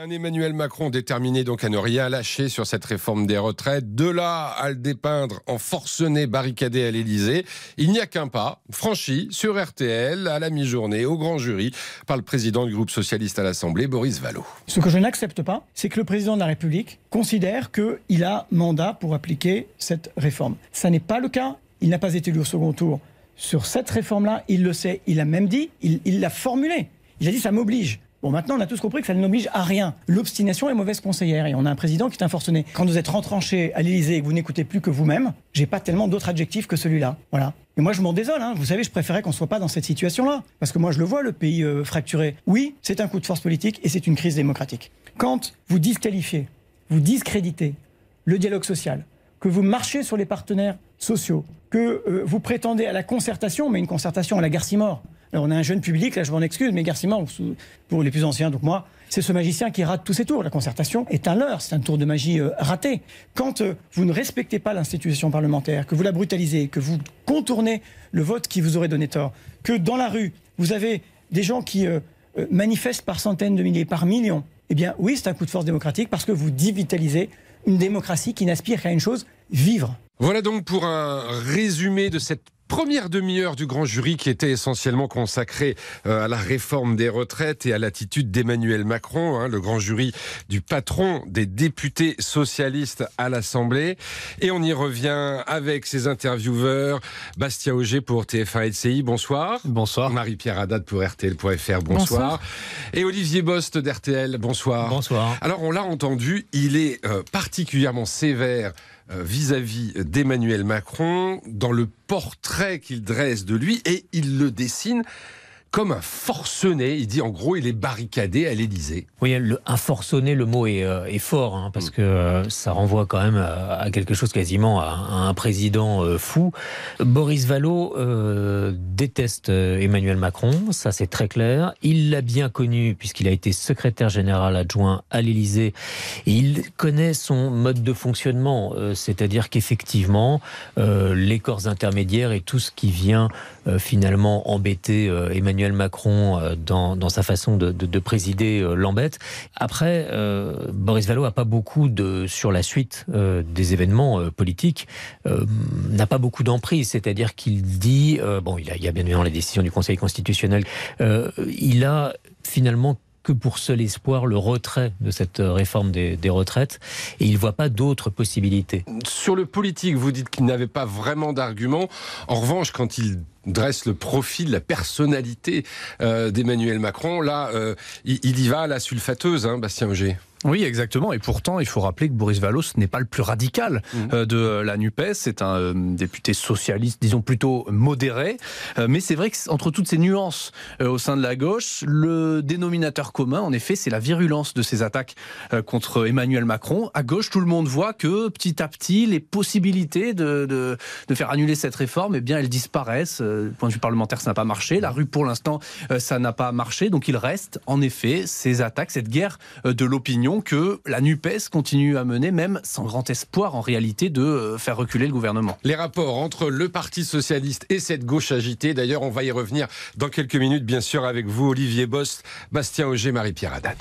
Un Emmanuel Macron déterminé donc à ne rien lâcher sur cette réforme des retraites. De là à le dépeindre en forcené barricadé à l'Élysée, il n'y a qu'un pas franchi sur RTL à la mi-journée au grand jury par le président du groupe socialiste à l'Assemblée, Boris Vallaud. Ce que je n'accepte pas, c'est que le président de la République considère qu'il a mandat pour appliquer cette réforme. Ça n'est pas le cas. Il n'a pas été élu au second tour sur cette réforme-là. Il le sait. Il a même dit, il l'a formulé. Il a dit ça m'oblige. Bon, maintenant, on a tous compris que ça ne n'oblige à rien. L'obstination est mauvaise conseillère et on a un président qui est un forcené. Quand vous êtes rentranché à l'Élysée et que vous n'écoutez plus que vous-même, j'ai pas tellement d'autres adjectifs que celui-là. Voilà. Et moi, je m'en désole. Hein. Vous savez, je préférais qu'on soit pas dans cette situation-là. Parce que moi, je le vois, le pays euh, fracturé. Oui, c'est un coup de force politique et c'est une crise démocratique. Quand vous disqualifiez, vous discréditez le dialogue social, que vous marchez sur les partenaires sociaux, que euh, vous prétendez à la concertation, mais une concertation à la Garcimore. On a un jeune public, là je m'en excuse, mais Garcimore, pour les plus anciens, donc moi, c'est ce magicien qui rate tous ses tours. La concertation est un leurre, c'est un tour de magie euh, raté. Quand euh, vous ne respectez pas l'institution parlementaire, que vous la brutalisez, que vous contournez le vote qui vous aurait donné tort, que dans la rue, vous avez des gens qui manifestent par centaines de milliers, par millions, eh bien oui, c'est un coup de force démocratique parce que vous divitalisez une démocratie qui n'aspire qu'à une chose, vivre. Voilà donc pour un résumé de cette première demi-heure du grand jury qui était essentiellement consacrée euh, à la réforme des retraites et à l'attitude d'Emmanuel Macron, hein, le grand jury du patron des députés socialistes à l'Assemblée. Et on y revient avec ses intervieweurs. Bastien Auger pour TF1 LCI, bonsoir. Bonsoir. Marie-Pierre Haddad pour RTL.fr, bonsoir. Et Olivier Bost d'RTL, bonsoir. Bonsoir. Alors on l'a entendu, il est euh, particulièrement sévère vis-à-vis d'Emmanuel Macron dans le portrait qu'il dresse de lui et il le dessine comme un forcené. Il dit en gros, il est barricadé à l'Élysée. Oui, un forcené, le mot est, euh, fort, hein, parce mm. que euh, ça renvoie quand même à, quelque chose quasiment à, un président euh, fou. Boris Vallaud déteste Emmanuel Macron, ça c'est très clair. Il l'a bien connu puisqu'il a été secrétaire général adjoint à l'Élysée. Il connaît son mode de fonctionnement, c'est-à-dire qu'effectivement, les corps intermédiaires et tout ce qui vient finalement embêter Emmanuel Emmanuel Macron euh, dans, sa façon de, présider euh, l'embête. Après, euh, Boris Vallaud n'a pas beaucoup de sur la suite des événements politiques, n'a pas beaucoup d'emprise. C'est-à-dire qu'il dit, bon, il, y a bien évidemment les décisions du Conseil constitutionnel, il a finalement que pour seul espoir le retrait de cette réforme des, des retraites et il ne voit pas d'autres possibilités. Sur le politique, vous dites qu'il n'avait pas vraiment d'argument. En revanche, quand il dresse le profil, la personnalité euh, d'Emmanuel Macron. Là, euh, il, y va à la sulfateuse, hein, Bastien Auger. Oui, exactement. Et pourtant, il faut rappeler que Boris Vallaud n'est pas le plus radical mmh. euh, de la NUPES. C'est un député socialiste, disons plutôt modéré. Mais c'est vrai qu'entre toutes ces nuances au sein de la gauche, le dénominateur commun, en effet, c'est la virulence de ces attaques contre Emmanuel Macron. À gauche, tout le monde voit que petit à petit, les possibilités de, de, faire annuler cette réforme, eh bien, elles disparaissent. Du point de vue parlementaire, ça n'a pas marché. La rue, pour l'instant, ça n'a pas marché. Donc, il reste, en effet, ces attaques, cette guerre de l'opinion que la NUPES continue à mener, même sans grand espoir en réalité de euh, faire reculer le gouvernement. Les rapports entre le Parti socialiste et cette gauche agitée, d'ailleurs on va y revenir dans quelques minutes bien sûr avec vous Olivier Bost, Bastien Auger, Marie-Pierre Haddad.